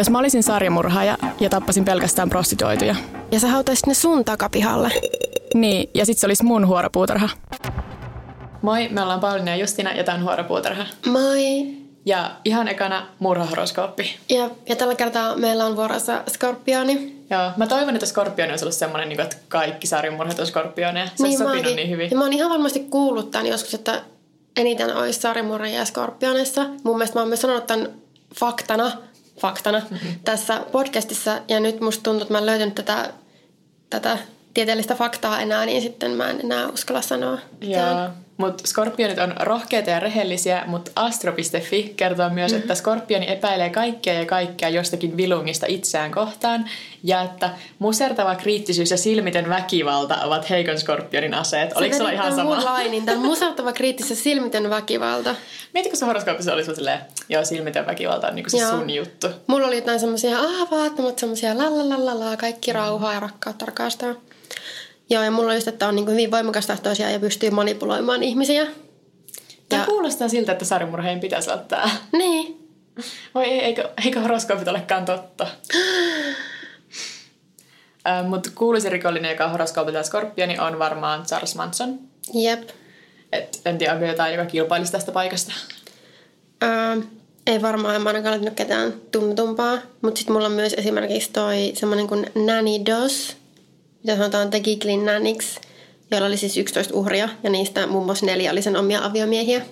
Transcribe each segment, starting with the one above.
jos mä olisin sarjamurhaaja ja tappasin pelkästään prostituoituja. Ja sä hautaisit ne sun takapihalle. Niin, ja sit se olisi mun huoropuutarha. Moi, me ollaan Pauliina ja Justina ja tää on Huoropuutarha. Moi. Ja ihan ekana murhahoroskooppi. Ja, ja tällä kertaa meillä on vuorossa Skorpioni. Joo, mä toivon, että Skorpioni olisi ollut semmoinen, niin että kaikki sarjamurhat on Skorpioneja. Se niin, sopinut niin hyvin. Ja mä oon ihan varmasti kuullut tämän joskus, että eniten olisi sarjamurhia Skorpionissa. Mun mielestä mä oon myös sanonut tämän faktana, faktana mm-hmm. tässä podcastissa. Ja nyt musta tuntuu, että mä en löytänyt tätä, tätä tieteellistä faktaa enää, niin sitten mä en enää uskalla sanoa. Joo. Mutta skorpionit on rohkeita ja rehellisiä, mutta astro.fi kertoo myös, mm-hmm. että skorpioni epäilee kaikkea ja kaikkea jostakin vilungista itseään kohtaan ja että musertava kriittisyys ja silmitön väkivalta ovat heikon skorpionin aseet. Oliko sulla ihan sama? Mun lainin, tämä musertava kriittisyys ja silmitön väkivalta. Mietitkö se horoskoopissa oli silleen, joo silmitön väkivalta on niinku se joo. sun juttu. Mulla oli jotain semmoisia, ah vaatimat semmoisia la kaikki rauhaa ja rakkautta rakastaa. Joo, ja mulla on just, että on niin kuin hyvin voimakas tahtoisia ja pystyy manipuloimaan ihmisiä. Tämä ja... kuulostaa siltä, että sarjamurheen pitäisi ottaa. Niin. Voi ei, eikö, eikö horoskoopit olekaan totta? äh, Mutta kuuluisin rikollinen, joka on horoskoopilta skorpioni, on varmaan Charles Manson. Jep. Et en tiedä, onko jotain, joka kilpailisi tästä paikasta. Äh, ei varmaan, en ainakaan löytänyt ketään tunnetumpaa. Mutta sitten mulla on myös esimerkiksi toi semmoinen kuin Nanny Doss, mitä sanotaan The Giggling Nanniks, joilla oli siis 11 uhria ja niistä muun muassa neljä oli sen omia aviomiehiä.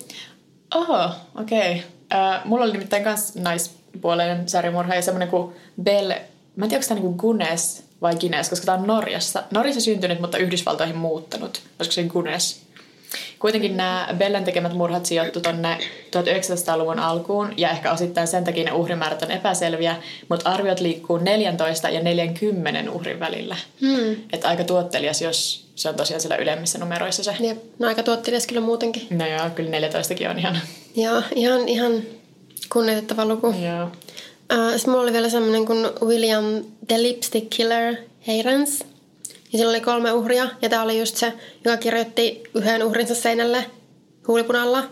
Oho, okei. Okay. Uh, mulla oli nimittäin myös naispuoleinen sarjamurha ja semmoinen kuin Belle, mä en tiedä onko tämä niin Gunes vai Guinness, koska tämä on Norjassa. Norjassa syntynyt, mutta Yhdysvaltoihin muuttanut. Olisiko se Gunes? Kuitenkin nämä Bellen tekemät murhat sijoittu tuonne 1900-luvun alkuun ja ehkä osittain sen takia ne uhrimäärät on epäselviä, mutta arviot liikkuu 14 ja 40 uhrin välillä. Hmm. Että aika tuottelias, jos se on tosiaan siellä ylemmissä numeroissa se. Jep, no aika tuottelias kyllä muutenkin. No joo, kyllä 14kin on ihan... Joo, ihan, ihan kunnioitettava luku. Joo. Uh, sitten mulla oli vielä semmoinen kuin William the Lipstick Killer Heirens. Ja sillä oli kolme uhria, ja tämä oli just se, joka kirjoitti yhden uhrinsa seinälle huulipunalla,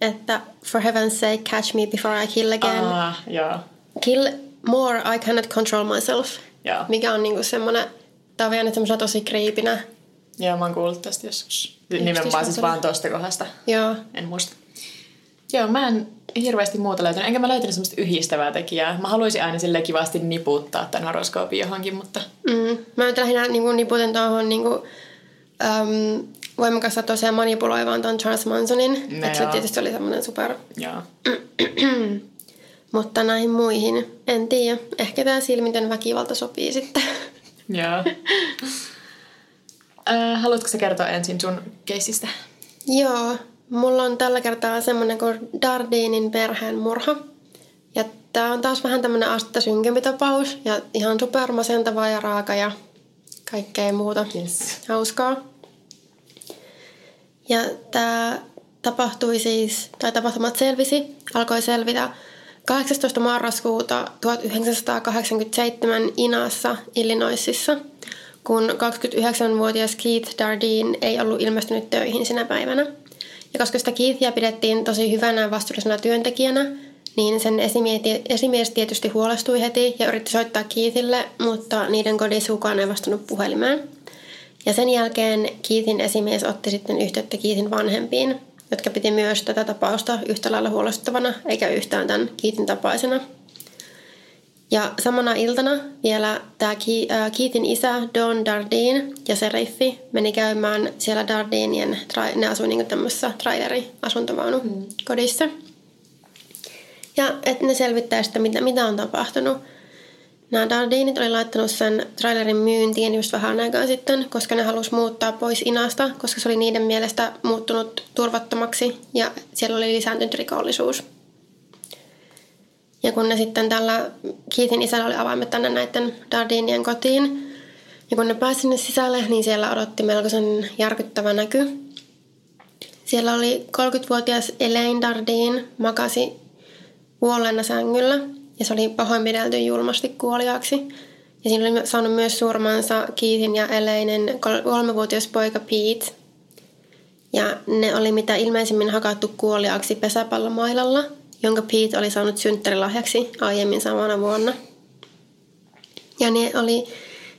että For heaven's sake, catch me before I kill again. Ah, yeah. Kill more, I cannot control myself. Yeah. Mikä on niinku semmoinen, tämä on vielä tosi kriipinä. Joo, mä oon kuullut tästä joskus. Nimenomaan siis vaan tosta kohdasta. Joo. En muista. Joo, mä en hirveästi muuta löytänyt. Enkä mä löytänyt semmoista yhdistävää tekijää. Mä haluaisin aina sille kivasti niputtaa tämän horoskoopin johonkin, mutta... Mm. Mä nyt lähinnä niin niputen tuohon niin kuin, um, voimakasta tosiaan manipuloivaan tuon Charles Mansonin. No se tietysti oli semmoinen super... Joo. mutta näihin muihin en tiedä. Ehkä tämä silmiten väkivalta sopii sitten. Joo. äh, haluatko sä kertoa ensin sun keisistä? Joo. Mulla on tällä kertaa semmoinen kuin Dardinin perheen murha. Ja tää on taas vähän tämmönen astetta synkempi tapaus. Ja ihan supermasentava ja raaka ja kaikkea muuta yes. hauskaa. Ja tämä tapahtui siis, tai tapahtumat selvisi, alkoi selvitä 18. marraskuuta 1987 Inassa, Illinoisissa, kun 29-vuotias Keith Dardine ei ollut ilmestynyt töihin sinä päivänä. Ja koska sitä Keithia pidettiin tosi hyvänä ja vastuullisena työntekijänä, niin sen esimies tietysti huolestui heti ja yritti soittaa Keithille, mutta niiden kodissa kukaan ei vastannut puhelimeen. Ja sen jälkeen Keithin esimies otti sitten yhteyttä Keithin vanhempiin, jotka piti myös tätä tapausta yhtä lailla huolestuttavana, eikä yhtään tämän Keithin tapaisena. Ja samana iltana vielä tämä Keithin isä Don Dardine ja Seriffi meni käymään siellä Dardinien, ne asui niin tämmöisessä traileri-asuntovaunu mm. kodissa. Ja että ne selvittää sitä, mitä, mitä on tapahtunut. Nämä Dardinit oli laittanut sen trailerin myyntiin just vähän aikaa sitten, koska ne halusi muuttaa pois Inasta, koska se oli niiden mielestä muuttunut turvattomaksi ja siellä oli lisääntynyt rikollisuus. Ja kun ne sitten tällä Keithin isällä oli avaimet tänne näiden Dardinien kotiin, ja kun ne pääsi sinne sisälle, niin siellä odotti melkoisen järkyttävä näky. Siellä oli 30-vuotias Elaine Dardin makasi kuolleena sängyllä, ja se oli pahoinpidelty julmasti kuoliaaksi. Ja siinä oli saanut myös surmansa Keithin ja Elainen kolmevuotias poika Pete. Ja ne oli mitä ilmeisimmin hakattu kuoliaaksi pesäpallomailalla – jonka Pete oli saanut synttärilahjaksi aiemmin samana vuonna. Ja ne oli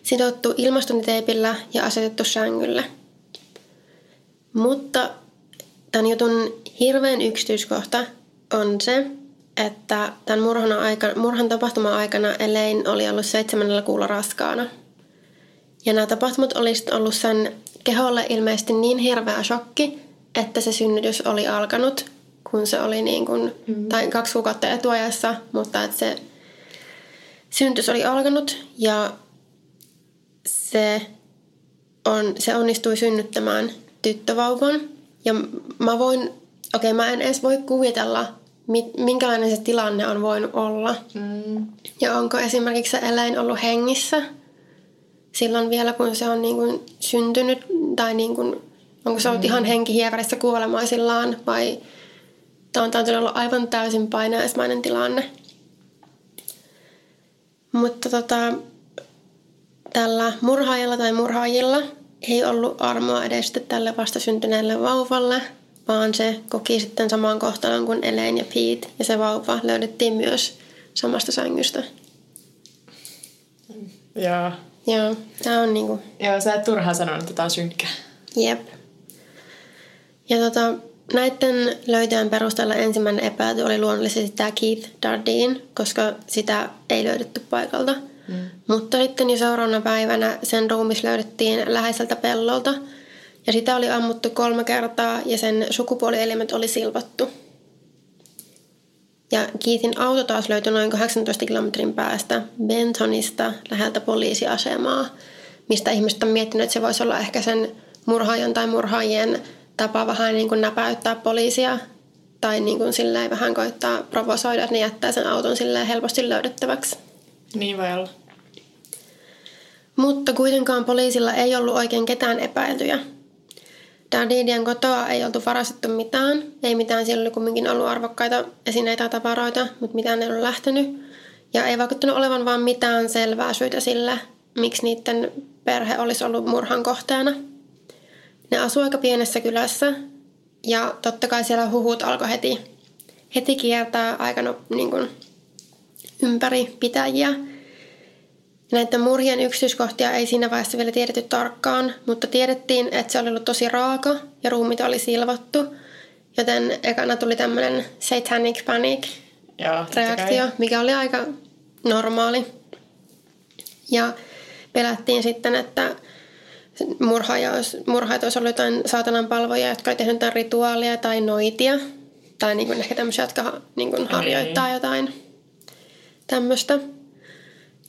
sidottu ilmastointiteipillä ja asetettu sängylle. Mutta tämän jutun hirveän yksityiskohta on se, että tämän murhan, aikana, murhan tapahtuman aikana Elaine oli ollut seitsemännellä kuulla raskaana. Ja nämä tapahtumat olisivat ollut sen keholle ilmeisesti niin hirveä shokki, että se synnytys oli alkanut, kun se oli niin kuin, mm. tai kaksi kuukautta etuajassa, mutta että se synnytys oli alkanut ja se, on, se onnistui synnyttämään tyttövauvan. Ja mä voin, okei okay, mä en edes voi kuvitella, minkälainen se tilanne on voinut olla. Mm. Ja onko esimerkiksi se eläin ollut hengissä silloin vielä, kun se on niin kuin syntynyt, tai niin kuin, onko se ollut mm. ihan henkihievärissä kuolemaisillaan, vai tämä on, tämä on ollut aivan täysin painaismainen tilanne. Mutta tota, tällä murhaajalla tai murhaajilla ei ollut armoa edes tälle vastasyntyneelle vauvalle, vaan se koki sitten saman kohtalon kuin Elaine ja Pete, ja se vauva löydettiin myös samasta sängystä. Joo. Joo, tää on niinku... Joo, sä et turhaan sanonut, että tää on synkkä. Jep. Ja tota, näiden löytöjen perusteella ensimmäinen epäilty oli luonnollisesti tämä Keith Dardeen, koska sitä ei löydetty paikalta. Mm. Mutta sitten jo seuraavana päivänä sen ruumis löydettiin läheiseltä pellolta – ja sitä oli ammuttu kolme kertaa ja sen sukupuolielimet oli silvottu. Ja Keithin auto taas löytyi noin 18 kilometrin päästä Bentonista läheltä poliisiasemaa, mistä ihmiset on miettinyt, että se voisi olla ehkä sen murhaajan tai murhaajien tapa vähän niin kuin näpäyttää poliisia tai niin kuin silleen vähän koittaa provosoida, että ne jättää sen auton silleen helposti löydettäväksi. Niin voi olla. Mutta kuitenkaan poliisilla ei ollut oikein ketään epäiltyjä. Dadidian kotoa ei oltu varastettu mitään. Ei mitään, siellä oli kumminkin ollut arvokkaita esineitä ja tavaroita, mutta mitään ei ollut lähtenyt. Ja ei vaikuttanut olevan vaan mitään selvää syytä sille, miksi niiden perhe olisi ollut murhan kohteena. Ne asuivat aika pienessä kylässä ja totta kai siellä huhut alkoi heti, heti kiertää aika no, niin kuin, ympäri pitäjiä – Näiden murhien yksityiskohtia ei siinä vaiheessa vielä tiedetty tarkkaan, mutta tiedettiin, että se oli ollut tosi raaka ja ruumit oli silvottu. Joten ekana tuli tämmöinen satanic panic Joo, reaktio, mikä oli aika normaali. Ja pelättiin sitten, että murhaajat olisi ollut jotain saatanan palvoja, jotka oli tehnyt jotain rituaalia tai noitia. Tai niin kuin ehkä tämmöisiä, jotka niin kuin harjoittaa jotain tämmöistä.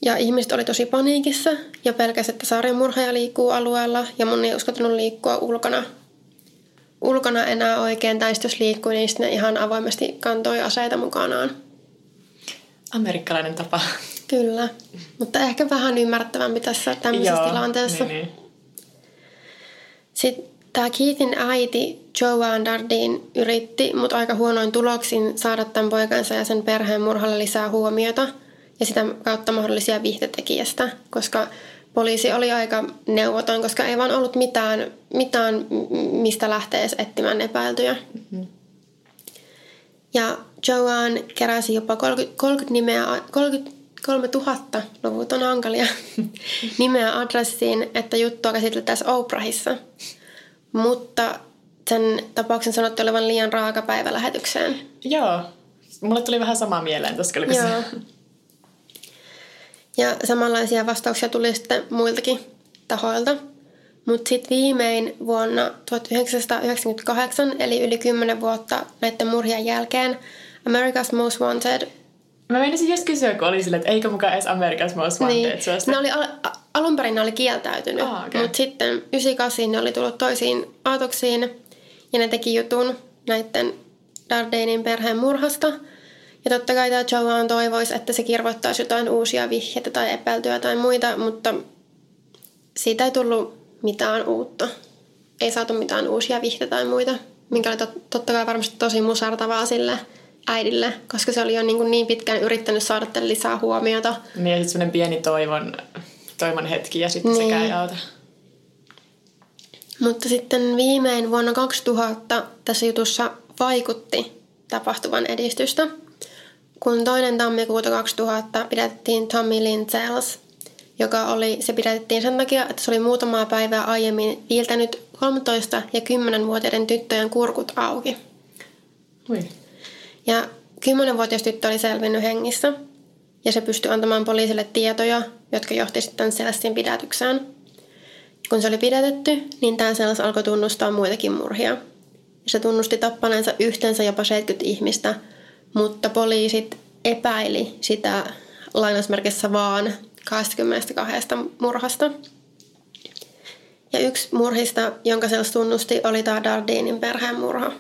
Ja ihmiset oli tosi paniikissa ja pelkäs, että sarjamurhaaja liikkuu alueella ja mun ei uskaltanut liikkua ulkona, ulkona enää oikein. Tai jos liikkui, niin sitten ne ihan avoimesti kantoi aseita mukanaan. Amerikkalainen tapa. Kyllä, mutta ehkä vähän ymmärrettävämpi tässä tämmöisessä Joo, tilanteessa. Niin, niin. Sitten tämä Keithin äiti Joanne Dardin yritti, mutta aika huonoin tuloksin saada tämän poikansa ja sen perheen murhalle lisää huomiota – ja sitä kautta mahdollisia vihtetekijästä, koska poliisi oli aika neuvoton, koska ei vaan ollut mitään, mitään mistä lähteä edes etsimään epäiltyjä. Mm-hmm. Ja Joanne keräsi jopa 30, 30 nimeä, 33 000, luvut on hankalia, nimeä adressiin, että juttua käsiteltäisiin Oprahissa. Mutta sen tapauksen sanottu olevan liian raaka päivä lähetykseen. Joo, mulle tuli vähän sama mieleen koska Joo. Ja samanlaisia vastauksia tuli sitten muiltakin tahoilta. Mutta sitten viimein vuonna 1998, eli yli 10 vuotta näiden murhien jälkeen, America's Most Wanted Mä menisin just kysyä, kun oli sille, että eikö mukaan edes America's Most Wanted niin. suosta. Ne oli al- alun perin ne oli kieltäytynyt, oh, okay. mutta sitten 98 ne oli tullut toisiin aatoksiin ja ne teki jutun näiden Dardainin perheen murhasta – ja totta kai tämä Joan toivoisi, että se kirvoittaisi jotain uusia vihjeitä tai epäiltyä tai muita, mutta siitä ei tullut mitään uutta. Ei saatu mitään uusia vihjeitä tai muita, minkä oli totta kai varmasti tosi musartavaa sille äidille, koska se oli jo niin, kuin niin pitkään yrittänyt saada tälle lisää huomiota. Niin ja sitten semmoinen pieni toivon, toivon hetki ja sitten niin. sekään ei auta. Mutta sitten viimein vuonna 2000 tässä jutussa vaikutti tapahtuvan edistystä kun toinen tammikuuta 2000 pidettiin Tommy Lynn Sells, joka oli, se pidätettiin sen takia, että se oli muutamaa päivää aiemmin viiltänyt 13 ja 10-vuotiaiden tyttöjen kurkut auki. Ui. Ja 10-vuotias tyttö oli selvinnyt hengissä ja se pystyi antamaan poliisille tietoja, jotka johti sitten Celestin pidätykseen. Kun se oli pidätetty, niin tämä Celes alkoi tunnustaa muitakin murhia. Se tunnusti tappaneensa yhteensä jopa 70 ihmistä, mutta poliisit epäili sitä lainausmerkissä vaan 22 murhasta. Ja yksi murhista, jonka Sels tunnusti, oli tämä Dardinin perheen murha.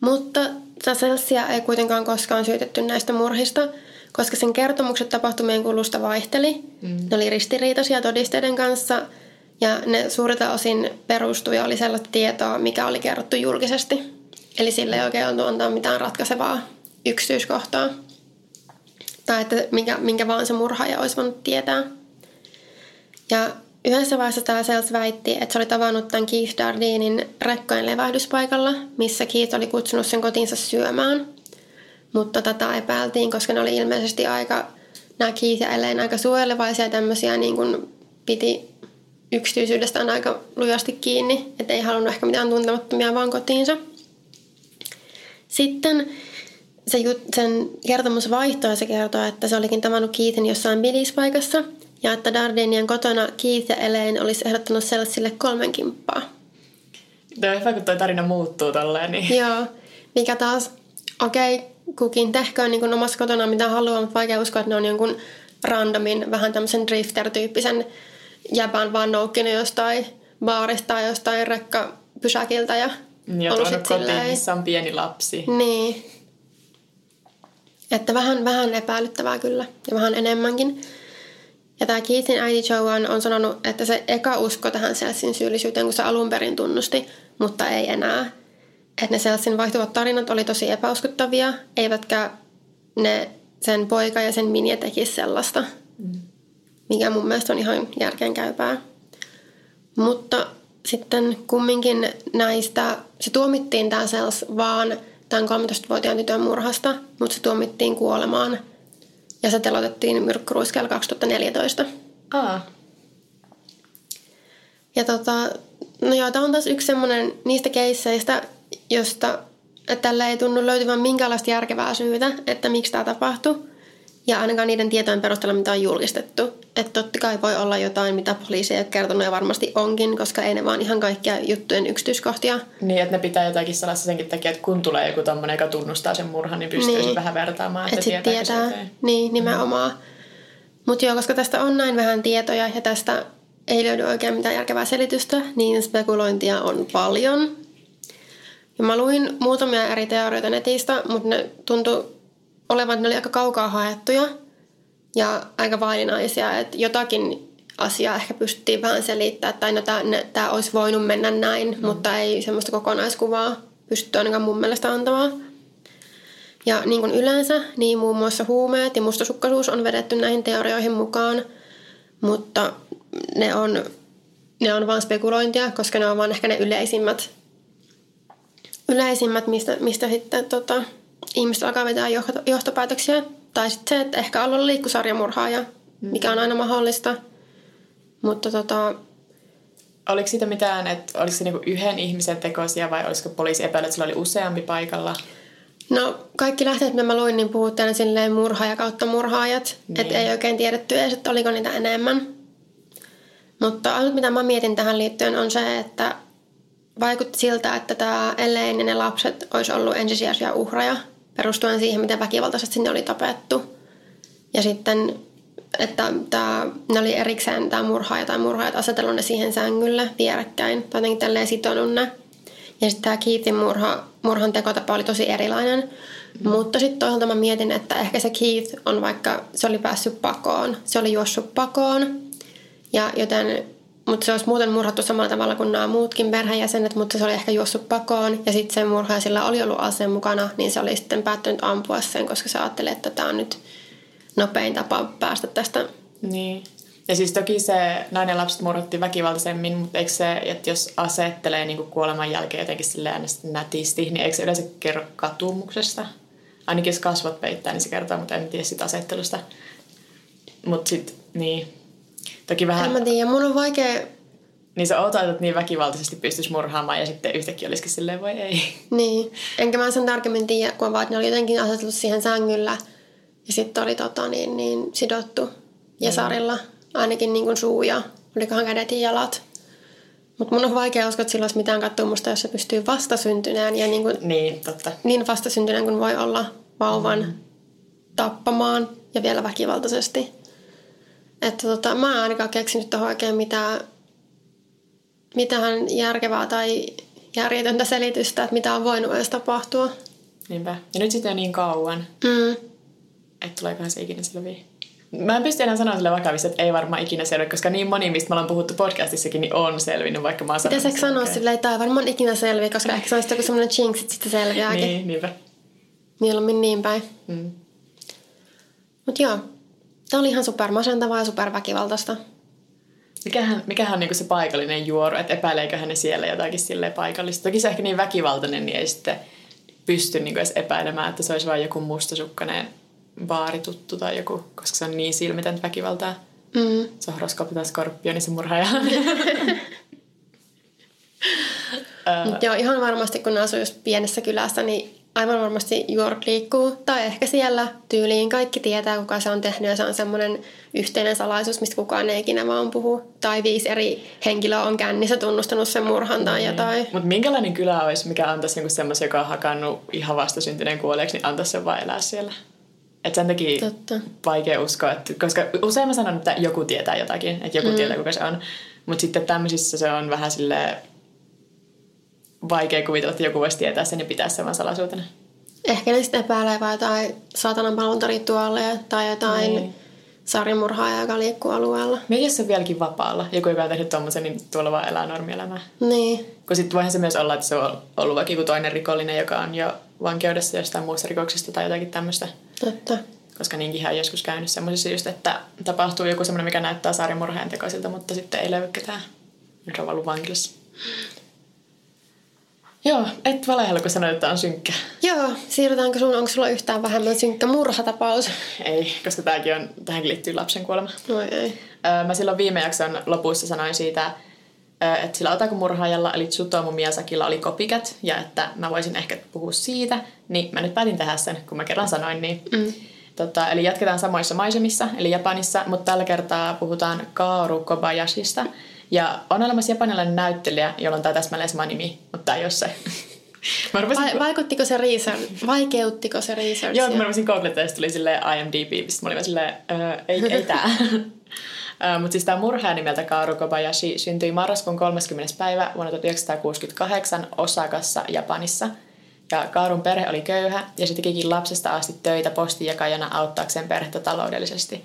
Mutta Selsia ei kuitenkaan koskaan syytetty näistä murhista, koska sen kertomukset tapahtumien kulusta vaihteli. Mm. Ne oli ristiriitaisia todisteiden kanssa ja ne suurilta osin perustui ja oli sellaista tietoa, mikä oli kerrottu julkisesti. Eli sille ei oikein ollut antaa mitään ratkaisevaa yksityiskohtaa. Tai että minkä, minkä vaan se murhaaja olisi voinut tietää. Ja yhdessä vaiheessa tämä Sels väitti, että se oli tavannut tämän Keith Dardinin rekkojen levähdyspaikalla, missä Keith oli kutsunut sen kotiinsa syömään. Mutta tätä epäiltiin, koska ne oli ilmeisesti aika, nämä Keith ja Elaine aika suojelevaisia tämmöisiä niin kuin piti yksityisyydestään aika lujasti kiinni, että ei halunnut ehkä mitään tuntemattomia vaan kotiinsa. Sitten se jut, sen kertomus vaihtoi ja se kertoo, että se olikin tavannut Keithin jossain bilispaikassa ja että Dardinien kotona Keith ja Elaine olisi ehdottanut sellaisille kolmen kimppaa. Tämä on hyvä, kun tuo tarina muuttuu tolleen. Niin. Joo, mikä taas, okei, okay, kukin tehköön niin omassa kotona mitä haluaa, mutta vaikea uskoa, että ne on jonkun randomin, vähän tämmöisen drifter-tyyppisen jäpän vaan noukkinut jostain baarista tai jostain rekkapysäkiltä ja ja ollut kotiin, silleen... missä on pieni lapsi. Niin. Että vähän, vähän epäilyttävää kyllä ja vähän enemmänkin. Ja tämä Keithin äiti Joan on sanonut, että se eka usko tähän Selsin syyllisyyteen, kun se alun perin tunnusti, mutta ei enää. Että ne Selsin vaihtuvat tarinat oli tosi epäuskottavia, eivätkä ne sen poika ja sen Minja tekisi sellaista, mm. mikä mun mielestä on ihan järkeenkäypää. Mutta sitten kumminkin näistä, se tuomittiin tämä Sels vaan tämän 13-vuotiaan tytön murhasta, mutta se tuomittiin kuolemaan ja se telotettiin myrkkyruiskeella 2014. Aa. Ja tota, no joo, tämä on taas yksi semmoinen niistä keisseistä, josta että tällä ei tunnu löytyvän minkäänlaista järkevää syytä, että miksi tämä tapahtui. Ja ainakaan niiden tietojen perusteella, mitä on julkistettu. Että totta kai voi olla jotain, mitä poliisi ei ole kertonut ja varmasti onkin, koska ei ne vaan ihan kaikkia juttujen yksityiskohtia. Niin, että ne pitää jotakin sellaista senkin takia, että kun tulee joku tommonen, joka tunnustaa sen murhan, niin pystyy niin. vähän vertaamaan, että, että tietää. Se niin, nimenomaan. Mm. Mutta joo, koska tästä on näin vähän tietoja ja tästä ei löydy oikein mitään järkevää selitystä, niin spekulointia on paljon. Ja mä luin muutamia eri teorioita netistä, mutta ne tuntui olevan, ne oli aika kaukaa haettuja ja aika vaillinaisia, että jotakin asiaa ehkä pystyttiin vähän selittämään, tai no tämä olisi voinut mennä näin, mm. mutta ei semmoista kokonaiskuvaa pystytty ainakaan mun mielestä antamaan. Ja niin kuin yleensä, niin muun muassa huumeet ja mustasukkaisuus on vedetty näihin teorioihin mukaan, mutta ne on, ne on vain spekulointia, koska ne on vain ehkä ne yleisimmät, yleisimmät mistä, mistä sitten tota, ihmiset alkaa vetää johtopäätöksiä. Tai sitten se, että ehkä olla liikkusarjamurhaaja, mikä on aina mahdollista. Mutta tota... Oliko siitä mitään, että oliko se niinku yhden ihmisen tekoisia vai olisiko poliisi epäillä, että sillä oli useampi paikalla? No kaikki lähteet, mitä mä luin, niin puhuttiin silleen murhaaja kautta murhaajat. Niin. Että ei oikein tiedetty edes, että oliko niitä enemmän. Mutta ainut mitä mä mietin tähän liittyen on se, että vaikutti siltä, että tämä Elaine ja ne lapset olisi ollut ensisijaisia uhreja perustuen siihen, miten väkivaltaisesti sinne oli tapettu. Ja sitten, että tämä, ne oli erikseen tämä murhaaja tai murhaajat asetellut ne siihen sängylle vierekkäin tai jotenkin tälleen sitonut ne. Ja sitten tämä Keithin murha, murhan tekotapa oli tosi erilainen. Mm. Mutta sitten toisaalta mä mietin, että ehkä se Keith on vaikka, se oli päässyt pakoon. Se oli juossut pakoon. Ja joten mutta se olisi muuten murhattu samalla tavalla kuin nämä muutkin perheenjäsenet, mutta se oli ehkä juossut pakoon. Ja sitten sen sillä oli ollut aseen mukana, niin se oli sitten päättynyt ampua sen, koska se ajatteli, että tämä on nyt nopein tapa päästä tästä. Niin. Ja siis toki se nainen lapset murhattiin väkivaltaisemmin, mutta eikö se, että jos asettelee niin kuoleman jälkeen jotenkin silleen nätisti, niin eikö se yleensä kerro katumuksesta? Ainakin jos kasvot peittää, niin se kertoo, mutta en tiedä sitä asettelusta. Mutta sitten, niin, Toki En vähän, mä tiedä, mun on vaikea... niin se outoa, että niin väkivaltaisesti pystyisi murhaamaan ja sitten yhtäkkiä olisikin silleen, voi ei. Niin, enkä mä sen tarkemmin tiedä, kun vaan, että ne oli jotenkin aseteltu siihen sängyllä ja sitten oli tota, niin, niin, sidottu jesarilla ainakin niin kuin suu ja olikohan kädet ja jalat. Mutta mun on vaikea uskoa, että sillä olisi mitään katsomusta, jos se pystyy vastasyntyneen ja niin, kuin, Niin, totta. niin vastasyntyneen kuin voi olla vauvan mm. tappamaan ja vielä väkivaltaisesti. Että tota, mä en ainakaan keksinyt tuohon oikein mitään, mitään järkevää tai järjetöntä selitystä, että mitä on voinut edes tapahtua. Niinpä. Ja nyt sitten on niin kauan, Mm. että tuleekohan se ikinä selviä. Mä en pysty enää sanoa sille vakavissa, että ei varmaan ikinä selviä, koska niin moni, mistä me ollaan puhuttu podcastissakin, niin on selvinnyt, vaikka mä oon sanonut Pitäisikö sanoa silleen, että tämä ei varmaan ikinä selviä, koska ehkä se olisi joku semmoinen jinx, että sitten selviääkin. Niin. Niin, niinpä. Mieluummin niin päin. Mm. Mutta joo, tämä oli ihan super masentavaa ja super väkivaltaista. Mikähän, mikähän on niinku se paikallinen juoru, että epäileekö ne siellä jotakin silleen paikallista. Toki se ehkä niin väkivaltainen, niin ei sitten pysty niinku edes epäilemään, että se olisi vain joku mustasukkainen baarituttu tai joku, koska se on niin silmitöntä väkivaltaa. Mm. Se on horoskooppi tai skorpioni, se murhaaja. Joo, ihan varmasti kun asuu just pienessä kylässä, niin aivan varmasti York liikkuu. Tai ehkä siellä tyyliin kaikki tietää, kuka se on tehnyt ja se on semmoinen yhteinen salaisuus, mistä kukaan ei ikinä vaan puhu. Tai viisi eri henkilöä on kännissä tunnustanut sen murhan tai jotain. Mutta minkälainen kylä olisi, mikä antaisi niinku semmoisen, joka on hakannut ihan vastasyntyneen kuolleeksi, niin antaisi sen vaan elää siellä. Et sen takia Totta. vaikea uskoa, että, koska usein mä sanon, että joku tietää jotakin, että joku mm. tietää kuka se on. Mutta sitten tämmöisissä se on vähän sille vaikea kuvitella, että joku voisi tietää sen ja pitää sen vaan salaisuutena. Ehkä ne sitten epäilee vaan jotain saatanan palvontarituaaleja tai jotain Niin. sarjamurhaajaa, joka liikkuu alueella. Jos se on vieläkin vapaalla. Joku, joka on tehnyt tommosen, niin tuolla vaan elää normielämää. Niin. Kun sitten voihan se myös olla, että se on ollut vaikka joku toinen rikollinen, joka on jo vankeudessa jostain muusta rikoksesta tai jotakin tämmöistä. Totta. Koska niinkin on joskus käynyt semmoisissa just, että tapahtuu joku semmoinen, mikä näyttää sarjamurhaajan tekoisilta, mutta sitten ei löydy ketään. Nyt on ollut vankilassa. Joo, et valehella, kun sanoit, että on synkkä. Joo, siirrytäänkö sun, onko sulla yhtään vähemmän synkkä murhatapaus? Ei, koska tämäkin on, tähänkin liittyy lapsen kuolema. Oi ei. Öö, Mä silloin viime jakson lopussa sanoin siitä, että sillä Otaku-murhaajalla eli Tsutomu Miyazakilla oli copycat ja että mä voisin ehkä puhua siitä, niin mä nyt päätin tehdä sen, kun mä kerran sanoin niin. Mm. Tota, eli jatketaan samoissa maisemissa, eli Japanissa, mutta tällä kertaa puhutaan Kaoru Kobayashista. Ja on olemassa japanilainen näyttelijä, jolla on tämä täsmälleen sama nimi, mutta ei ole se. mä rupesin, Vai, vaikuttiko se research? Vaikeuttiko se research? Joo, kun mä rupesin googlettaa, ja tuli silleen IMDb, mistä mä olin silleen, ei, ei tää. Mutta siis tämä murhaaja nimeltä Kaoru Kobayashi syntyi marraskuun 30. päivä vuonna 1968 Osakassa, Japanissa. Ja Kaarun perhe oli köyhä ja se tekikin lapsesta asti töitä postinjakajana auttaakseen perhettä taloudellisesti.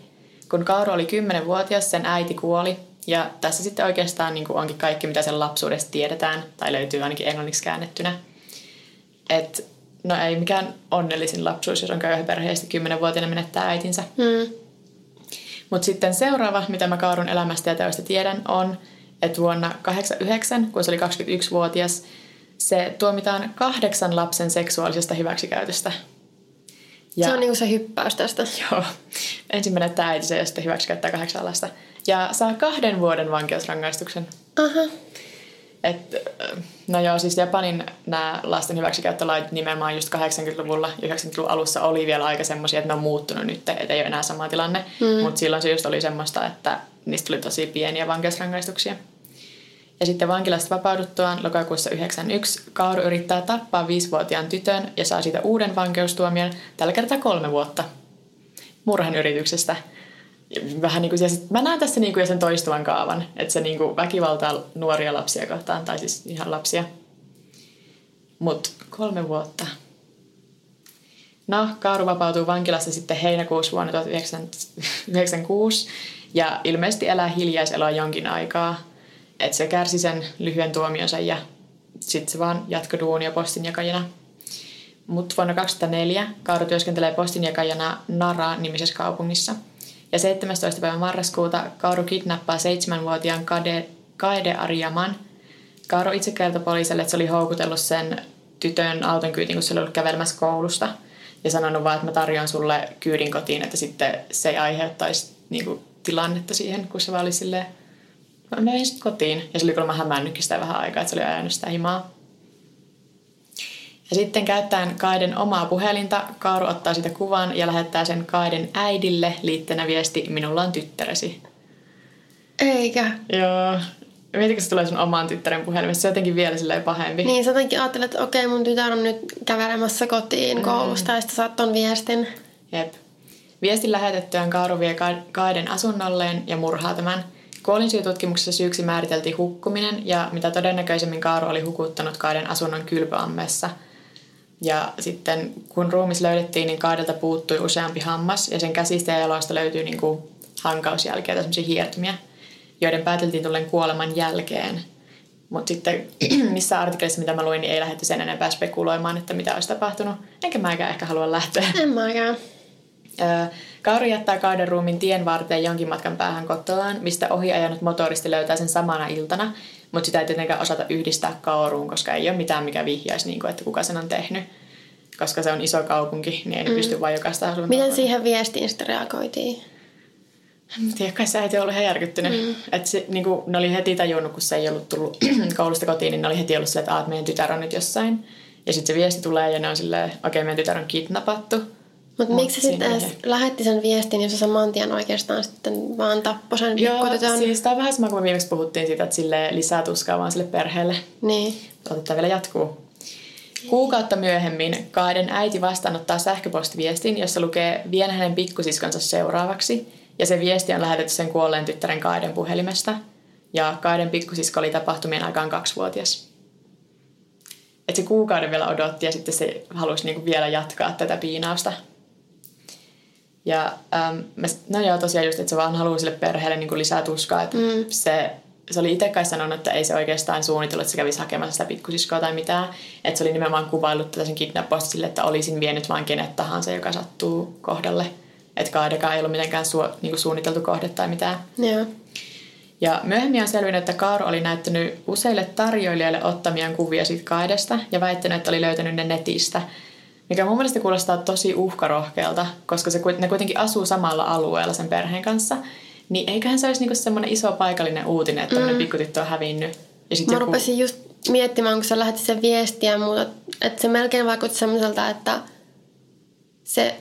Kun Kaaru oli 10-vuotias, sen äiti kuoli ja tässä sitten oikeastaan niin kuin onkin kaikki, mitä sen lapsuudesta tiedetään, tai löytyy ainakin englanniksi käännettynä. Et, no ei mikään onnellisin lapsuus, jos on köyhä perhe ja sitten 10-vuotiaana menettää äitinsä. Hmm. Mutta sitten seuraava, mitä mä Kaarun elämästä ja teoista tiedän, on, että vuonna 89, kun se oli 21-vuotias, se tuomitaan kahdeksan lapsen seksuaalisesta hyväksikäytöstä. Se on niinku se hyppäys tästä. Joo. Ensin menettää äitinsä ja sitten hyväksikäyttää kahdeksan lasta. Ja saa kahden vuoden vankeusrangaistuksen. Aha. Et, äh, no joo, siis Japanin nämä lasten hyväksikäyttölait nimenomaan just 80-luvulla ja 90-luvun alussa oli vielä aika semmoisia, että ne on muuttunut nyt, että ei ole enää sama tilanne. Mm. Mutta silloin se just oli semmoista, että niistä tuli tosi pieniä vankeusrangaistuksia. Ja sitten vankilasta vapauduttuaan lokakuussa 91 Kauru yrittää tappaa viisivuotiaan tytön ja saa siitä uuden vankeustuomion, tällä kertaa kolme vuotta murhan yrityksestä. Ja Vähän niin kuin, ja sit, mä näen tässä niin kuin jo sen toistuvan kaavan, että se niin kuin väkivaltaa nuoria lapsia kohtaan, tai siis ihan lapsia. Mutta kolme vuotta. No, Kaaru vapautuu vankilasta sitten heinäkuussa vuonna 1996 ja ilmeisesti elää hiljaiseloa jonkin aikaa. Että se kärsi sen lyhyen tuomionsa ja sitten se vaan jatkoi duunia postinjakajana. Mutta vuonna 2004 Kaaru työskentelee postinjakajana Nara-nimisessä kaupungissa. Ja 17. päivä marraskuuta Kaaru kidnappaa seitsemänvuotiaan Kade, Kaede Ariaman. Kaaru itse kertoi poliisille, että se oli houkutellut sen tytön auton kyytiin, kun se oli ollut kävelemässä koulusta. Ja sanonut vaan, että mä tarjoan sulle kyydin kotiin, että sitten se ei aiheuttaisi niinku, tilannetta siihen, kun se vaan oli silleen, sitten kotiin. Ja se oli kuulemma hämännytkin sitä vähän aikaa, että se oli ajanut sitä himaa. Ja sitten käyttäen Kaiden omaa puhelinta, Kaaru ottaa sitä kuvan ja lähettää sen Kaiden äidille liitteenä viesti, minulla on tyttäresi. Eikä. Joo. Mietitkö se tulee sun omaan tyttären puhelimesta? Se on jotenkin vielä silleen pahempi. Niin, sä jotenkin ajattelet, että okei, mun tytär on nyt kävelemässä kotiin mm. koulusta ja sitten saat ton viestin. Jep. Viestin lähetettyään Kaaru vie Kaiden asunnolleen ja murhaa tämän. Kuolinsyytutkimuksessa syyksi määriteltiin hukkuminen ja mitä todennäköisemmin Kaaru oli hukuttanut Kaiden asunnon kylpyammessa – ja sitten kun ruumis löydettiin, niin kaadelta puuttui useampi hammas ja sen käsistä ja jaloista löytyy niin kuin hankausjälkeä tai hiertymiä, joiden pääteltiin tulleen kuoleman jälkeen. Mutta sitten missä artikkelissa, mitä mä luin, niin ei lähdetty sen enempää spekuloimaan, että mitä olisi tapahtunut. Enkä mäkään ehkä halua lähteä. En mäkään. Kauri jättää kauden ruumin tien varteen jonkin matkan päähän kotoaan, mistä ohi ajanut motoristi löytää sen samana iltana, mutta sitä ei tietenkään osata yhdistää kauruun, koska ei ole mitään, mikä vihjaisi, niin kuin, että kuka sen on tehnyt. Koska se on iso kaupunki, niin ei mm. pysty vain jokaista asunnon. Miten siihen viestiin sitten reagoitiin? En tiedä, kai se äiti ollut ihan järkyttynyt. Mm. Et se, niin kuin, ne oli heti tajunnut, kun se ei ollut tullut koulusta kotiin, niin ne oli heti ollut silleen, että, että meidän tytär on nyt jossain. Ja sitten se viesti tulee ja ne on silleen, okei, okay, meidän tytär on kidnappattu. Mutta Mut miksi sitten edes lähetti sen viestin, jos se saman tien oikeastaan sitten vaan tappoi sen Joo, siis tämä on vähän sama kuin me viimeksi puhuttiin siitä, että sille lisää tuskaa vaan sille perheelle. Niin. Otetaan vielä jatkuu. Kuukautta myöhemmin Kaiden äiti vastaanottaa sähköpostiviestin, jossa lukee vien hänen pikkusiskonsa seuraavaksi. Ja se viesti on lähetetty sen kuolleen tyttären Kaiden puhelimesta. Ja Kaiden pikkusisko oli tapahtumien aikaan kaksivuotias. Että se kuukauden vielä odotti ja sitten se halusi niinku vielä jatkaa tätä piinausta. Ja ähm, mä, no joo, tosiaan just, että se vaan haluaa sille perheelle niin kuin lisää tuskaa. Että mm. se, se oli itse kai sanonut, että ei se oikeastaan suunnitellut, että se kävisi hakemassa sitä pikkusiskoa tai mitään. Että se oli nimenomaan kuvaillut tätä sen kidnappausta sille, että olisin vienyt vain kenet tahansa, joka sattuu kohdalle. Että Kaadekaan ei ollut mitenkään su, niin kuin suunniteltu kohde tai mitään. Joo. Ja myöhemmin on selvinnyt, että Kaaro oli näyttänyt useille tarjoilijoille ottamiaan kuvia siitä Kaidesta ja väittänyt, että oli löytänyt ne netistä – mikä mun mielestä kuulostaa tosi uhkarohkealta, koska se, ne kuitenkin asuu samalla alueella sen perheen kanssa. Niin eiköhän se olisi niinku semmoinen iso paikallinen uutinen, että tämmöinen mm. pikkutyttö on hävinnyt. Ja sit Mä joku... rupesin just miettimään, kun sä lähetit sen viestiä ja muuta, että se melkein vaikutti semmoiselta, että se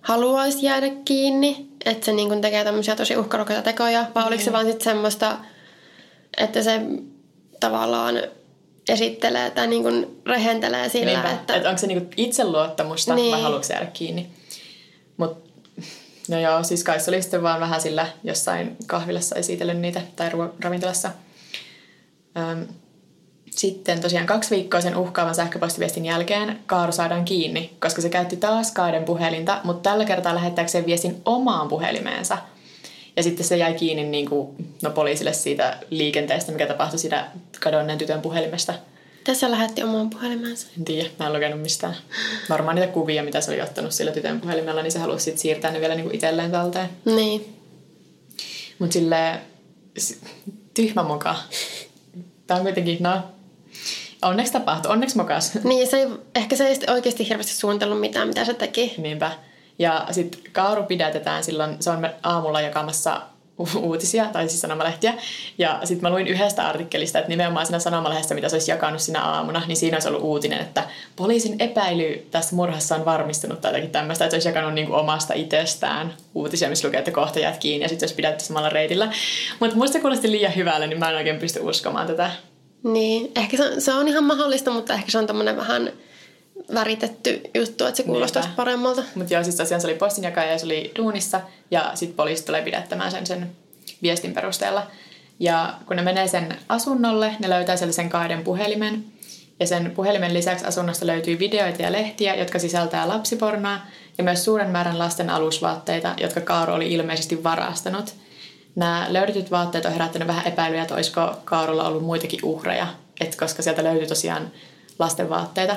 haluaisi jäädä kiinni, että se niin tekee tämmöisiä tosi uhkarohkeita tekoja, vai oliko se mm. vaan sitten semmoista, että se tavallaan esittelee tai niin kuin rehentelee sillä, Niinpä. että... että onko se niin itseluottamusta niin. vai haluatko jäädä kiinni. Mut, no joo, siis kai se oli sitten vaan vähän sillä jossain kahvilassa esitellyt niitä tai ravintolassa. Öm, sitten tosiaan kaksi viikkoa sen uhkaavan sähköpostiviestin jälkeen Kaaru saadaan kiinni, koska se käytti taas Kaiden puhelinta, mutta tällä kertaa lähettääkseen viestin omaan puhelimeensa – ja sitten se jäi kiinni niin kuin, no, poliisille siitä liikenteestä, mikä tapahtui siitä kadonneen tytön puhelimesta. Tässä lähetti omaan puhelimensa. En tiedä, mä en lukenut mistään. Varmaan niitä kuvia, mitä se oli ottanut sillä tytön puhelimella, niin se halusi sitten siirtää ne vielä niin kuin itselleen talteen. Niin. Mutta sille tyhmä moka. Tämä on kuitenkin, no, onneksi tapahtui, onneksi mokas. Niin, se ei, ehkä se ei oikeasti hirveästi suunnitellut mitään, mitä se teki. Niinpä. Ja sitten Kaaru pidätetään silloin, se on aamulla jakamassa uutisia, tai siis sanomalehtiä. Ja sitten mä luin yhdestä artikkelista, että nimenomaan siinä sanomalehdessä, mitä se olisi jakanut sinä aamuna, niin siinä olisi ollut uutinen, että poliisin epäily tässä murhassa on varmistunut tai jotakin tämmöistä, että se olisi jakanut niinku omasta itsestään uutisia, missä lukee, että kohta jäät kiinni ja sitten olisi pidetty samalla reitillä. Mutta muista kuulosti liian hyvälle, niin mä en oikein pysty uskomaan tätä. Niin, ehkä se, se on ihan mahdollista, mutta ehkä se on tämmöinen vähän väritetty juttu, että se kuulostaisi Niinpä. paremmalta. Mutta joo, siis tosiaan se oli postinjakaja ja se oli duunissa ja sitten poliisi tulee pidättämään sen sen viestin perusteella. Ja kun ne menee sen asunnolle, ne löytää sieltä sen kahden puhelimen. Ja sen puhelimen lisäksi asunnosta löytyy videoita ja lehtiä, jotka sisältää lapsipornoa ja myös suuren määrän lasten alusvaatteita, jotka Kaaro oli ilmeisesti varastanut. Nämä löydetyt vaatteet on herättänyt vähän epäilyjä, että olisiko Kaarolla ollut muitakin uhreja, et koska sieltä löytyi tosiaan lasten vaatteita.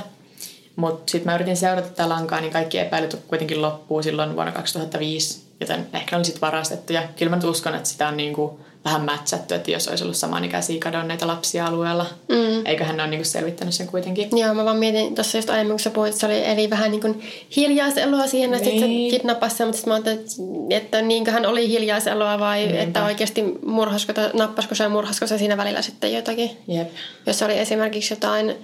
Mutta sitten mä yritin seurata tätä lankaa, niin kaikki epäilyt kuitenkin loppuu silloin vuonna 2005, joten ehkä ne oli sitten varastettu. Ja kyllä mä nyt uskon, että sitä on niinku vähän mätsätty, että jos olisi ollut samanikäisiä kadonneita lapsia alueella. Mm. Eiköhän ne ole niinku selvittänyt sen kuitenkin. Joo, mä vaan mietin tuossa just aiemmin, kun sä puhuit, että se oli eli vähän niin kuin hiljaiseloa siihen, että niin. se kidnappasi sen, mutta sitten mä ajattelin, että, että niinköhän oli hiljaiseloa vai Niinpä. että oikeasti murhasko, nappasko se ja murhasko se siinä välillä sitten jotakin. Jep. Jos oli esimerkiksi jotain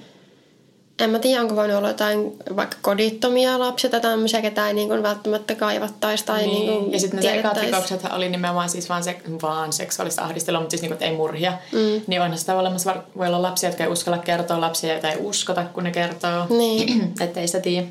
en mä tiedä, onko voinut olla jotain vaikka kodittomia lapsia tai tämmöisiä, ketä ei niin kuin välttämättä kaivattaisi. Tai niin. Niin kuin ja sitten ne ekat rikokset oli nimenomaan siis vaan, se, vaan seksuaalista ahdistelua, mutta siis niin kuin, ei murhia. Mm. Niin onhan sitä olemassa, voi olla lapsia, jotka ei uskalla kertoa, lapsia, joita ei uskota, kun ne kertoo. Niin. Että ei sitä tiedä.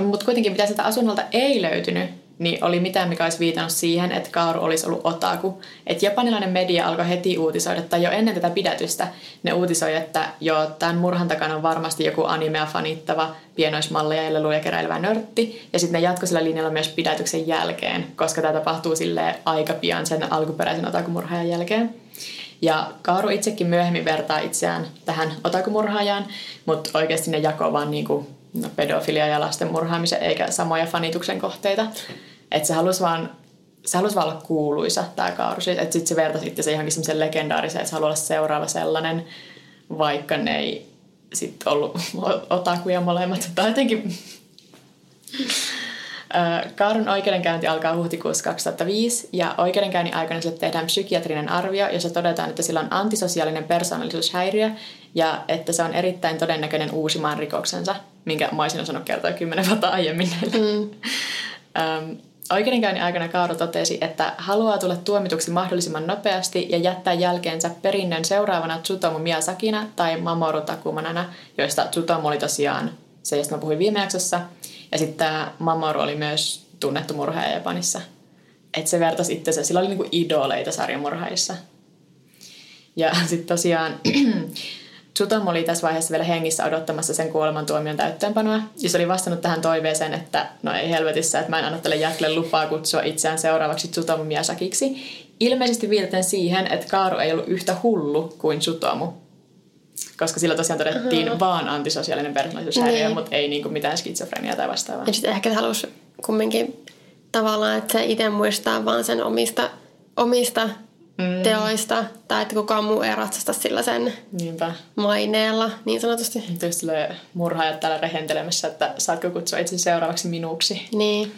Mutta kuitenkin mitä sieltä asunnolta ei löytynyt, niin oli mitään, mikä olisi viitannut siihen, että Kaaru olisi ollut otaku. Että japanilainen media alkoi heti uutisoida, tai jo ennen tätä pidätystä, ne uutisoi, että jo tämän murhan takana on varmasti joku animea fanittava pienoismalleja ja leluja keräilevä nörtti. Ja sitten ne jatkoi sillä linjalla myös pidätyksen jälkeen, koska tämä tapahtuu sille aika pian sen alkuperäisen otakumurhaajan jälkeen. Ja Kaaru itsekin myöhemmin vertaa itseään tähän otakumurhaajaan, mutta oikeasti ne jakoo vaan niinku no, pedofilia ja lasten murhaamisen, eikä samoja fanituksen kohteita. Että se halusi vaan se halusi vaan olla kuuluisa, tämä Kauru. Että sitten se vertasi itse se johonkin semmoisen legendaariseen, että se haluaa olla seuraava sellainen, vaikka ne ei sitten ollut otakuja molemmat. Tai jotenkin... Kaarun oikeudenkäynti alkaa huhtikuussa 2005 ja oikeudenkäynnin aikana sille tehdään psykiatrinen arvio, jossa todetaan, että sillä on antisosiaalinen persoonallisuushäiriö ja että se on erittäin todennäköinen uusimaan rikoksensa, minkä mä olisin osannut kertoa kymmenen vuotta aiemmin. Mm. Oikeudenkäynnin aikana Kaaro totesi, että haluaa tulla tuomituksi mahdollisimman nopeasti ja jättää jälkeensä perinnön seuraavana Tsutomu Miyazakina tai Mamoru Takumanana, joista Tsutomu oli tosiaan se, josta mä puhuin viime jaksossa. Ja sitten tämä Mamoru oli myös tunnettu murhaaja Japanissa. Että se vertasi itsensä, sillä oli niinku idoleita sarjamurhaissa. Ja sitten tosiaan Tsutomu oli tässä vaiheessa vielä hengissä odottamassa sen kuolemantuomion täyttöönpanoa, ja se oli vastannut tähän toiveeseen, että no ei helvetissä, että mä en anna tälle Jackille lupaa kutsua itseään seuraavaksi Tsutomu Miyazakiksi. Ilmeisesti viitaten siihen, että Kaaru ei ollut yhtä hullu kuin Tsutomu. Koska sillä tosiaan todettiin uh-huh. vaan antisosiaalinen persoonallisuushäiriö, niin. mutta ei niinku mitään skitsofreniaa tai vastaavaa. Ja sitten ehkä halusi kumminkin tavallaan, että se itse muistaa vaan sen omista, omista mm. teoista, tai että kukaan muu ei ratsasta sillä sen Niinpä. maineella, niin sanotusti. Tietysti tulee murhaajat täällä rehentelemässä, että saatko kutsua itse seuraavaksi minuksi. Niin.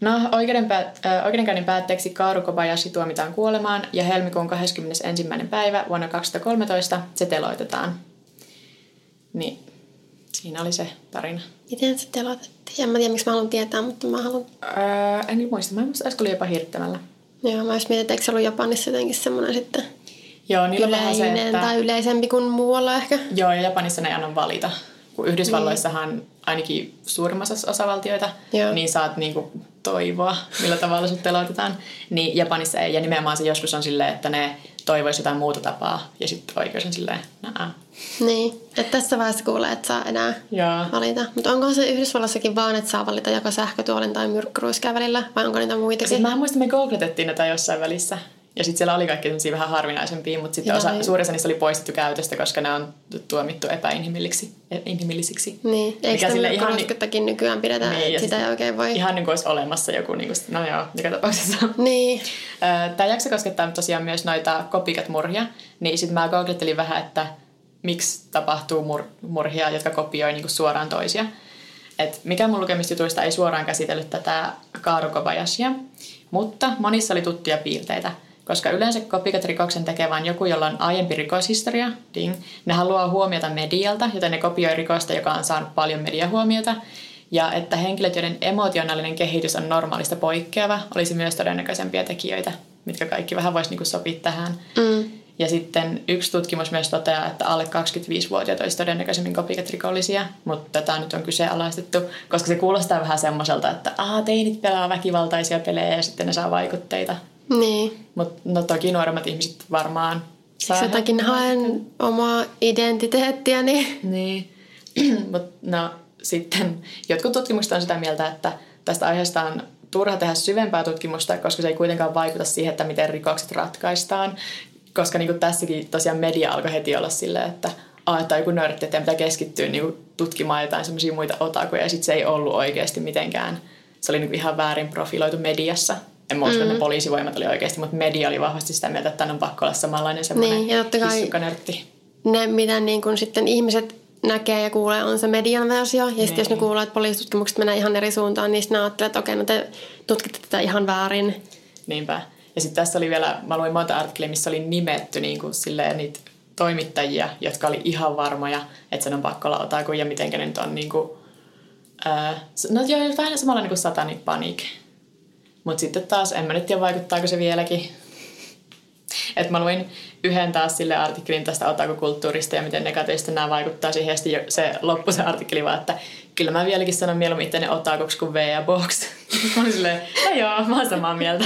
No, oikeudenpä- äh, oikeudenkäynnin päätteeksi Kaaru Kobayashi tuomitaan kuolemaan ja helmikuun 21. päivä vuonna 2013 se teloitetaan. Niin, siinä oli se tarina. Miten se teloitettiin? En mä tiedä, miksi mä haluan tietää, mutta mä haluan... Öö, en muista. Mä en muista, olisiko oli jopa hirttämällä. Joo, mä jos mietin, että eikö se ollut Japanissa jotenkin semmoinen sitten Joo, niillä yleinen se, että... tai yleisempi kuin muualla ehkä. Joo, ja Japanissa ne ei anna valita. Kun Yhdysvalloissahan niin. ainakin suurimmassa osavaltioita, Joo. niin saat niinku toivoa, millä tavalla sut teloitetaan. Niin Japanissa ei, ja nimenomaan se joskus on silleen, että ne toivoisi jotain muuta tapaa, ja sitten oikeus on silleen, naa. Niin, että tässä vaiheessa kuulee, että saa enää Joo. valita. Mutta onko se Yhdysvallassakin vaan, että saa valita joko sähkötuolin tai myrkkyruiskää välillä, vai onko niitä muitakin? Sitten mä muistan, me googletettiin näitä jossain välissä. Ja sitten siellä oli kaikki sellaisia vähän harvinaisempia, mutta sitten osa, suurin osa niistä oli poistettu käytöstä, koska ne on tuomittu epäinhimillisiksi. Niin, eikö sitä myrkkyruiskettakin nykyään pidetä, niin, sitä ei oikein voi... Ihan niin kuin olisi olemassa joku, niin kuin, no joo, joka tapauksessa. Niin. Tämä jakso koskettaa tosiaan myös noita copycat-murhia, niin sitten mä googlettelin vähän, että miksi tapahtuu mur- murhia, jotka kopioi niin suoraan toisia. Et mikä mun lukemistutuista ei suoraan käsitellyt tätä Kaaru Kobayashia, mutta monissa oli tuttuja piirteitä – koska yleensä copycat-rikoksen tekee vain joku, jolla on aiempi rikoshistoria, ding. Ne haluaa huomiota medialta, joten ne kopioi rikosta, joka on saanut paljon mediahuomiota. Ja että henkilöt, joiden emotionaalinen kehitys on normaalista poikkeava, olisi myös todennäköisempiä tekijöitä, mitkä kaikki vähän voisi niinku sopia tähän. Mm. Ja sitten yksi tutkimus myös toteaa, että alle 25-vuotiaat olisi todennäköisemmin copycat-rikollisia, mutta tätä nyt on kyseenalaistettu, koska se kuulostaa vähän semmoiselta, että Aa, teinit pelaa väkivaltaisia pelejä ja sitten ne saa vaikutteita. Niin. Mutta no toki nuoremmat ihmiset varmaan saa jotakin haen omaa identiteettiä. Niin. niin. Mutta no sitten jotkut tutkimukset on sitä mieltä, että tästä aiheesta on turha tehdä syvempää tutkimusta, koska se ei kuitenkaan vaikuta siihen, että miten rikokset ratkaistaan. Koska niin kuin tässäkin tosiaan media alkoi heti olla silleen, että Aa, että joku nörtti, että pitää keskittyä niin kuin tutkimaan jotain semmoisia muita otakuja, ja sitten se ei ollut oikeasti mitenkään. Se oli niin kuin ihan väärin profiloitu mediassa En mä usko, mm. että ne poliisivoimat oli oikeasti, mutta media oli vahvasti sitä mieltä, että tämän on pakko olla samanlainen semmoinen Niin, ja totta kai- hissukkanörtti. Ne, mitä niin kun sitten ihmiset näkee ja kuulee, on se median versio. Ja sitten jos ne Niin. kuulee, että poliisitutkimukset menee ihan eri suuntaan, niin sitten ne ajattelee, että okei, no te tutkitte tätä ihan väärin. Niinpä. Ja sitten tässä oli vielä, mä luin monta artikkelia, missä oli nimetty niin kuin silleen niitä toimittajia, jotka oli ihan varmoja, että sen on pakko olla otaku ja miten ne nyt on niin kuin, ää, no joo, vähän samalla niin kuin satanic panic. Mutta sitten taas, en mä nyt tiedä vaikuttaako se vieläkin. Et mä luin yhden taas sille artikkelin tästä otakukulttuurista ja miten negatiivisesti nämä vaikuttaa siihen. Ja se loppu se artikkeli vaan, että kyllä mä vieläkin sanon mieluummin itteni otakuksi kuin V ja Box. mä olin silleen, no joo, mä oon samaa mieltä.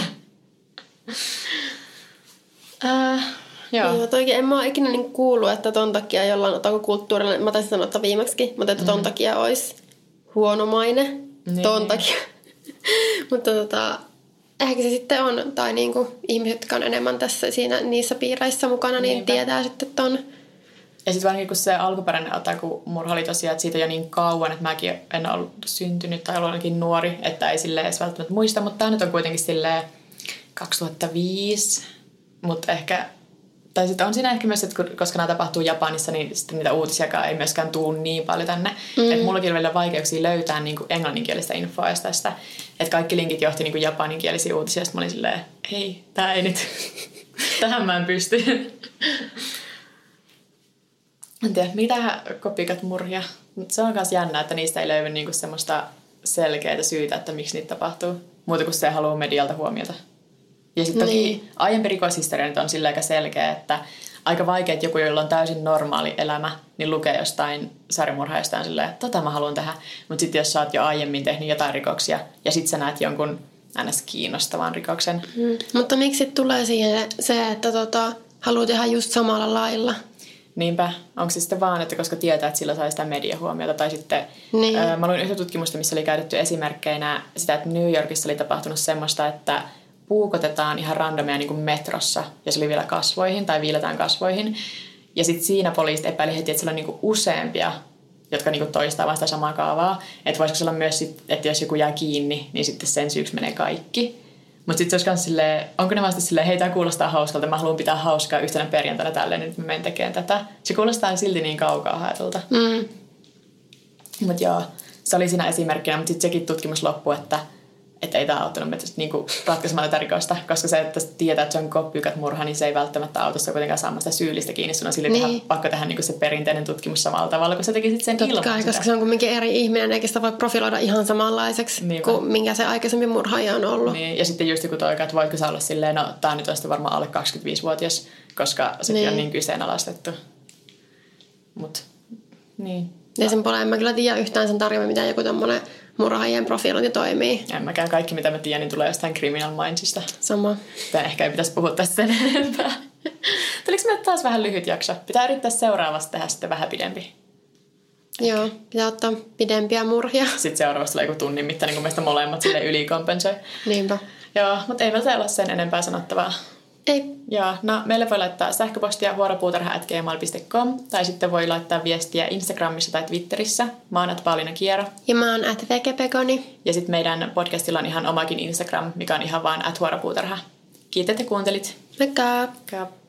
Äh, joo. Joo, toikin en mä ole ikinä niin kuullut, että ton takia jollain otakukulttuurilla, mä taisin sanoa, että viimeksi, mutta että ton takia olisi huono maine. Niin. Ton takia. mutta tota, ehkä se sitten on, tai niinku ihmiset, jotka on enemmän tässä siinä, niissä piireissä mukana, niin Niinpä. tietää sitten ton. Ja sitten varsinkin kun se alkuperäinen otaku-murha oli tosiaan, että siitä jo niin kauan, että mäkin en ollut syntynyt tai ollut ainakin nuori, että ei sille edes välttämättä muista, mutta tämä nyt on kuitenkin sille 2005, mutta ehkä, tai sitten on siinä ehkä myös, että koska nämä tapahtuu Japanissa, niin sitten niitä uutisiakaan ei myöskään tuu niin paljon tänne. Mm. Että mullakin oli välillä vaikeuksia löytää niin kuin englanninkielistä infoa tästä. Että kaikki linkit johti niin kuin japaninkielisiä uutisia, sitten mä olin silleen, hei, tää ei nyt, tähän mä en pysty. En tiedä, mitä kopikat murhia. Mutta se on myös jännä, että niistä ei löydy niinku semmoista selkeää syytä, että miksi niitä tapahtuu. Muuta kuin se haluaa medialta huomiota. Ja sitten toki Niin. aiempi rikoshistoria nyt on sillä aika selkeä, että aika vaikea, että joku, jolla on täysin normaali elämä, niin lukee jostain sarjamurhaa jostain silleen, että tota mä haluan tehdä. Mutta sitten jos sä oot jo aiemmin tehnyt jotain rikoksia ja sitten sä näet jonkun ns. kiinnostavan rikoksen, Mm. Mutta miksi tulee siihen se, että tota, haluaa tehdä just samalla lailla? Niinpä, onko se sitten vaan, että koska tietää, että sillä sai sitä mediahuomiota, tai sitten Niin. öö, mä luin yhtä tutkimusta, missä oli käytetty esimerkkeinä sitä, että New Yorkissa oli tapahtunut semmoista, että puukotetaan ihan randomia niin kuin metrossa, ja se oli vielä kasvoihin, tai viiletään kasvoihin, ja sitten siinä poliisit epäili heti, että siellä on niin kuin useampia, jotka niin kuin toistaa vaan sitä samaa kaavaa, että voisiko se olla myös, sit, että jos joku jää kiinni, niin sitten sen syyksi menee kaikki. Mutta sitten se olisi kans silleen, onko ne vasta silleen, hei tämä kuulostaa hauskalta, mä haluan pitää hauskaa yhtenä perjantaina tälleen, nyt mä menen tekemään tätä. Se kuulostaa silti niin kaukaa haetulta. Mm. Mutta joo, se oli siinä esimerkkinä, mutta sitten sekin tutkimus loppui, että, että ei tämä auttanut meitä niinku ratkaisemaan tätä rikosta, koska se, että tietää, että se on kopykat murha, niin se ei välttämättä auta sitä kuitenkaan saamaan sitä syyllistä kiinni. Sun on silti Niin. tehdä, pakko tehdä niinku se perinteinen tutkimus samalla tavalla, kun sä tekisit sen Totta ilman kai, sitä. koska se on kumminkin eri ihminen, eikä sitä voi profiloida ihan samanlaiseksi Niinpä. kuin minkä se aikaisemmin murhaaja on ollut. Niin, ja sitten just joku toika, että voitko sä olla silleen, no tää nyt on sitten varmaan alle 25-vuotias, koska sekin Niin. on niin kyseenalaistettu. Mut, niin. Ja sen puolella en mä kyllä tiedä yhtään sen tarkemmin, miten joku tommonen murhaajien profilointi toimii. En mäkään kaikki, mitä mä tiedän, niin tulee jostain Criminal Mindsista. Sama. Tää ehkä ei pitäisi puhua tässä sen enempää. Tuliko meille taas vähän lyhyt jakso? Pitää yrittää seuraavasta tehdä sitten vähän pidempi. Joo, pitää ottaa pidempiä murhia. Sitten seuraavasta tulee joku tunnin mittainen, kun meistä molemmat sille ylikompensoi. Niinpä. Joo, mutta ei meiltä ole sen enempää sanottavaa. Ei. Joo, no meille voi laittaa sähköpostia vuoropuutarha.gmail.com tai sitten voi laittaa viestiä Instagramissa tai Twitterissä. Mä oon at Pauliina Kiero. Ja mä oon at. Ja sitten meidän podcastilla on ihan omakin Instagram, mikä on ihan vaan at vuoropuutarha. Kiitos, että kuuntelit. Moikka! Moikka!